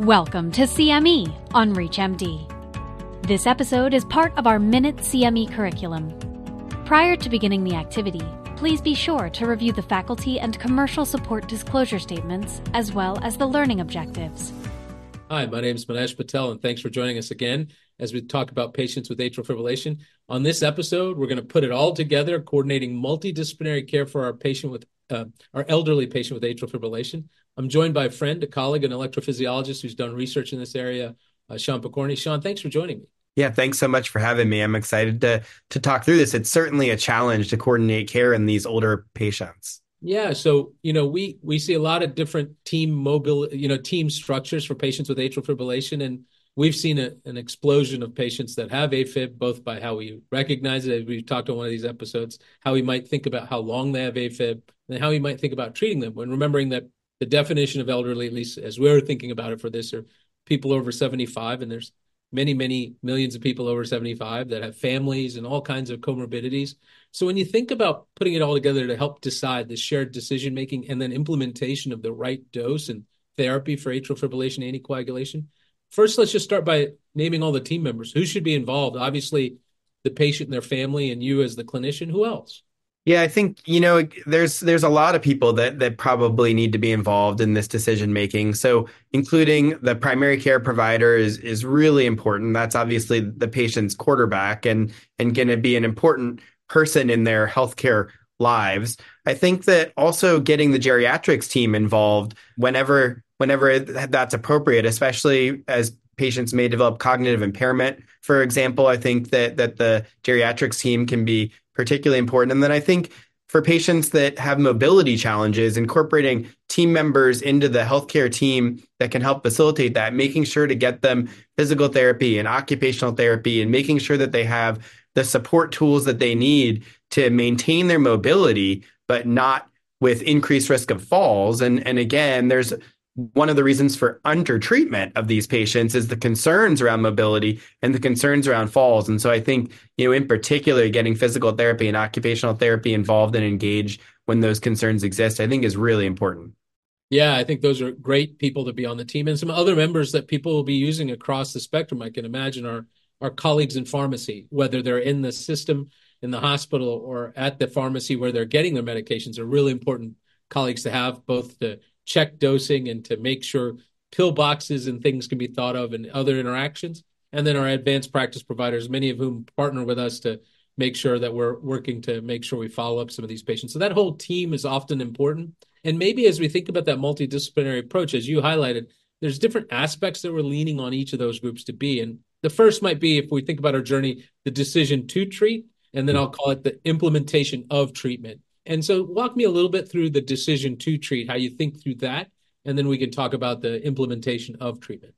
Welcome to CME on ReachMD. This episode is part of our Minute CME curriculum. Prior to beginning the activity, please be sure to review the faculty and commercial support disclosure statements as well as the learning objectives. Hi, my name is Manesh Patel, and thanks for joining us again as we talk about patients with atrial fibrillation. On this episode, we're going to put it all together, coordinating multidisciplinary care for our patient with uh, our elderly patient with atrial fibrillation. I'm joined by a friend, a colleague, an electrophysiologist who's done research in this area, uh, Sean Pokorney. Sean, thanks for joining me. Yeah, thanks so much for having me. I'm excited to to talk through this. It's certainly a challenge to coordinate care in these older patients. Yeah, so you know we we see a lot of different team mobile, you know, team structures for patients with atrial fibrillation, and we've seen a, an explosion of patients that have AFib, both by how we recognize it, we've talked on one of these episodes, how we might think about how long they have AFib, and how we might think about treating them. When remembering that the definition of elderly, at least as we're thinking about it for this, are people over 75, and there's many, many millions of people over 75 that have families and all kinds of comorbidities. So when you think about putting it all together to help decide the shared decision making and then implementation of the right dose and therapy for atrial fibrillation anticoagulation, first let's just start by naming all the team members. Who should be involved? Obviously, the patient and their family, and you as the clinician. Who else? Yeah, I think you know there's there's a lot of people that that probably need to be involved in this decision making. So, including the primary care provider is is really important. That's obviously the patient's quarterback and and going to be an important person in their healthcare lives. I think that also getting the geriatrics team involved whenever whenever that's appropriate, especially as patients may develop cognitive impairment. For example, I think that that the geriatrics team can be particularly important. And then I think for patients that have mobility challenges, incorporating team members into the healthcare team that can help facilitate that, making sure to get them physical therapy and occupational therapy, and making sure that they have the support tools that they need to maintain their mobility, but not with increased risk of falls. And, and again, there's one of the reasons for undertreatment of these patients is the concerns around mobility and the concerns around falls. And so I think, you know, in particular, getting physical therapy and occupational therapy involved and engaged when those concerns exist, I think is really important. Yeah, I think those are great people to be on the team. And some other members that people will be using across the spectrum, I can imagine, are our colleagues in pharmacy, whether they're in the system, in the hospital, or at the pharmacy where they're getting their medications, are really important colleagues to have, both to check dosing and to make sure pill boxes and things can be thought of and other interactions. And then our advanced practice providers, many of whom partner with us to make sure that we're working to make sure we follow up some of these patients. So that whole team is often important. And maybe as we think about that multidisciplinary approach, as you highlighted, there's different aspects that we're leaning on each of those groups to be. And the first might be, if we think about our journey, the decision to treat, and then I'll call it the implementation of treatment. And so, walk me a little bit through the decision to treat, how you think through that, and then we can talk about the implementation of treatment.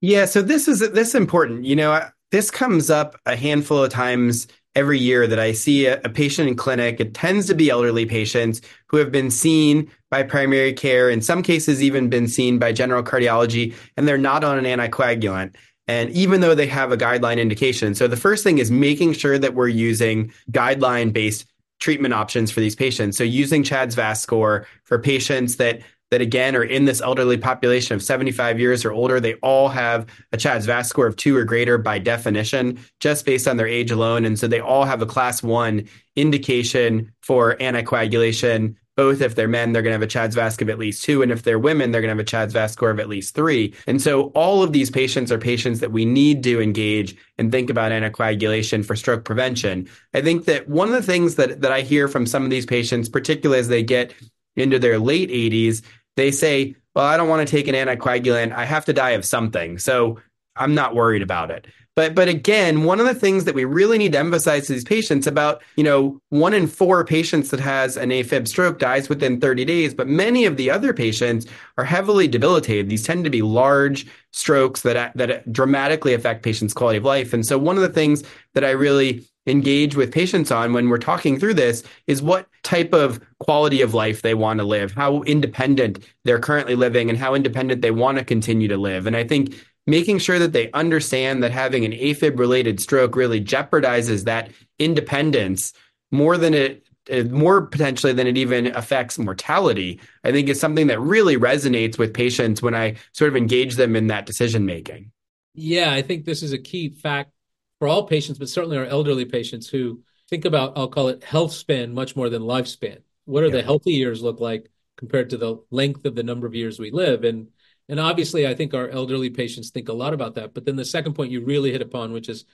Yeah, so this is this is important. You know, this comes up a handful of times every year that I see a, a, patient in clinic. It tends to be elderly patients who have been seen by primary care, in some cases, even been seen by general cardiology, and they're not on an anticoagulant. And even though they have a guideline indication. So the first thing is making sure that we're using guideline based treatment options for these patients. So using CHADS VASc score for patients that that again are in this elderly population of 75 years or older, they all have a CHADS VASc score of two or greater by definition, just based on their age alone. And so they all have a class one indication for anticoagulation both if they're men, they're going to have a CHADS VASc of at least two. And if they're women, they're going to have a CHADS VASc score of at least three. And so all of these patients are patients that we need to engage and think about anticoagulation for stroke prevention. I think that one of the things that, that I hear from some of these patients, particularly as they get into their late 80s, they say, well, I don't want to take an anticoagulant. I have to die of something. So I'm not worried about it. But but again, one of the things that we really need to emphasize to these patients about, you know, one in four patients that has an AFib stroke dies within 30 days, but many of the other patients are heavily debilitated. These tend to be large strokes that that dramatically affect patients' quality of life. And so one of the things that I really engage with patients on when we're talking through this is what type of quality of life they want to live, how independent they're currently living, and how independent they want to continue to live. And I think making sure that they understand that having an AFib related stroke really jeopardizes that independence more than it uh, more potentially than it even affects mortality, I think is something that really resonates with patients when I sort of engage them in that decision making. Yeah, I think this is a key fact for all patients, but certainly our elderly patients who think about, I'll call it health span much more than lifespan. What are yeah. the healthy years look like compared to the length of the number of years we live? And and obviously, I think our elderly patients think a lot about that. But then the second point you really hit upon, which is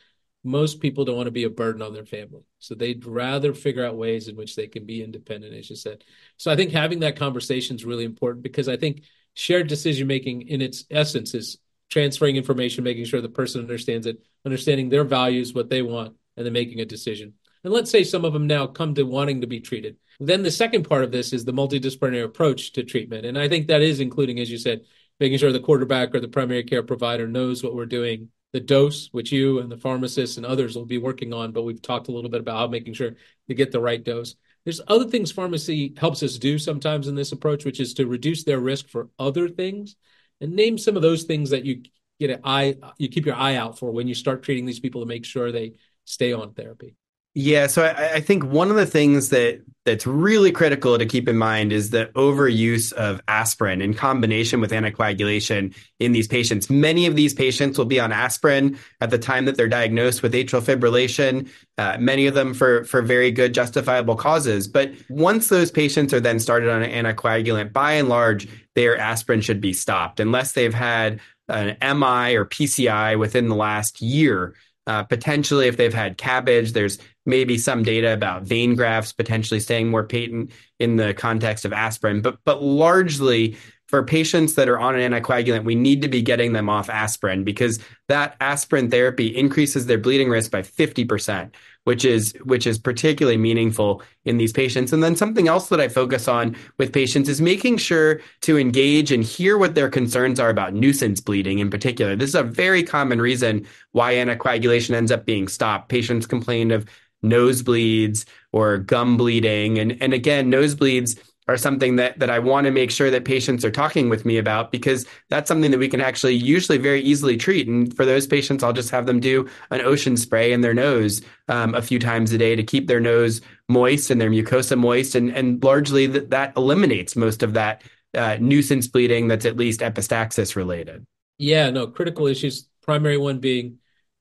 most people don't want to be a burden on their family. So they'd rather figure out ways in which they can be independent, as you said. So I think having that conversation is really important because I think shared decision making in its essence is transferring information, making sure the person understands it, understanding their values, what they want, and then making a decision. And let's say some of them now come to wanting to be treated. Then the second part of this is the multidisciplinary approach to treatment. And I think that is including, as you said, making sure the quarterback or the primary care provider knows what we're doing, the dose, which you and the pharmacists and others will be working on. But we've talked a little bit about how making sure to get the right dose. There's other things pharmacy helps us do sometimes in this approach, which is to reduce their risk for other things. And name some of those things that you get an eye, you keep your eye out for when you start treating these people to make sure they stay on therapy. Yeah, so I, I, think one of the things that that's really critical to keep in mind is the overuse of aspirin in combination with anticoagulation in these patients. Many of these patients will be on aspirin at the time that they're diagnosed with atrial fibrillation. Uh, many of them for for very good justifiable causes. But once those patients are then started on an anticoagulant, by and large, their aspirin should be stopped unless they've had an MI or PCI within the last year. Uh, potentially, if they've had CABG, there's maybe some data about vein grafts potentially staying more patent in the context of aspirin. But but largely, for patients that are on an anticoagulant, we need to be getting them off aspirin because that aspirin therapy increases their bleeding risk by 50%, which is which is particularly meaningful in these patients. And then something else that I focus on with patients is making sure to engage and hear what their concerns are about nuisance bleeding in particular. This is a very common reason why anticoagulation ends up being stopped. Patients complain of nosebleeds or gum bleeding. And, and again, nosebleeds are something that, that I want to make sure that patients are talking with me about because that's something that we can actually usually very easily treat. And for those patients, I'll just have them do an ocean spray in their nose um, a few times a day to keep their nose moist and their mucosa moist. And, and largely that, that eliminates most of that uh, nuisance bleeding that's at least epistaxis related. Yeah, no, critical issues. Primary one being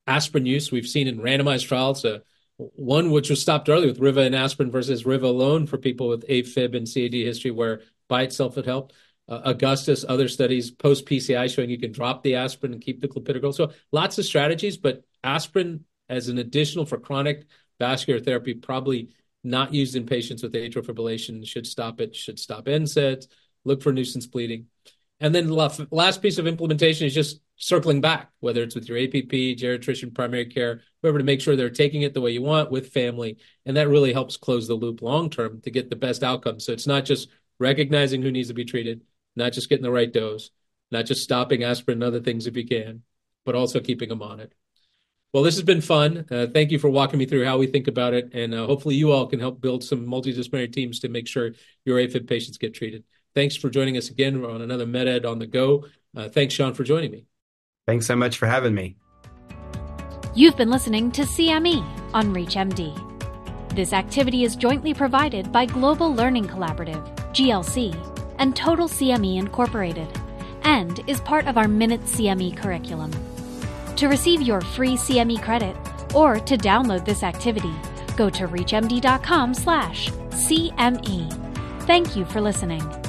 aspirin use. We've seen in randomized trials a one which was stopped early with Riva and aspirin versus Riva alone for people with AFib and CAD history, where by itself it helped. Uh, Augustus, other studies post PCI showing you can drop the aspirin and keep the clopidogrel. So lots of strategies, but aspirin as an additional for chronic vascular therapy, probably not used in patients with atrial fibrillation. Should stop it. Should stop NSAIDs. Look for nuisance bleeding. And then the last piece of implementation is just circling back, whether it's with your APP, geriatrician, primary care, whoever, to make sure they're taking it the way you want with family. And that really helps close the loop long term to get the best outcome. So it's not just recognizing who needs to be treated, not just getting the right dose, not just stopping aspirin and other things if you can, but also keeping them on it. Well, this has been fun. Uh, thank you for walking me through how we think about it. And uh, hopefully, you all can help build some multidisciplinary teams to make sure your AFib patients get treated. Thanks for joining us again on another MedEd on the go. Uh, thanks, Sean, for joining me. Thanks so much for having me. You've been listening to CME on ReachMD. This activity is jointly provided by Global Learning Collaborative, GLC, and Total CME Incorporated, and is part of our Minute CME curriculum. To receive your free CME credit or to download this activity, go to reachmd.com/cme. Thank you for listening.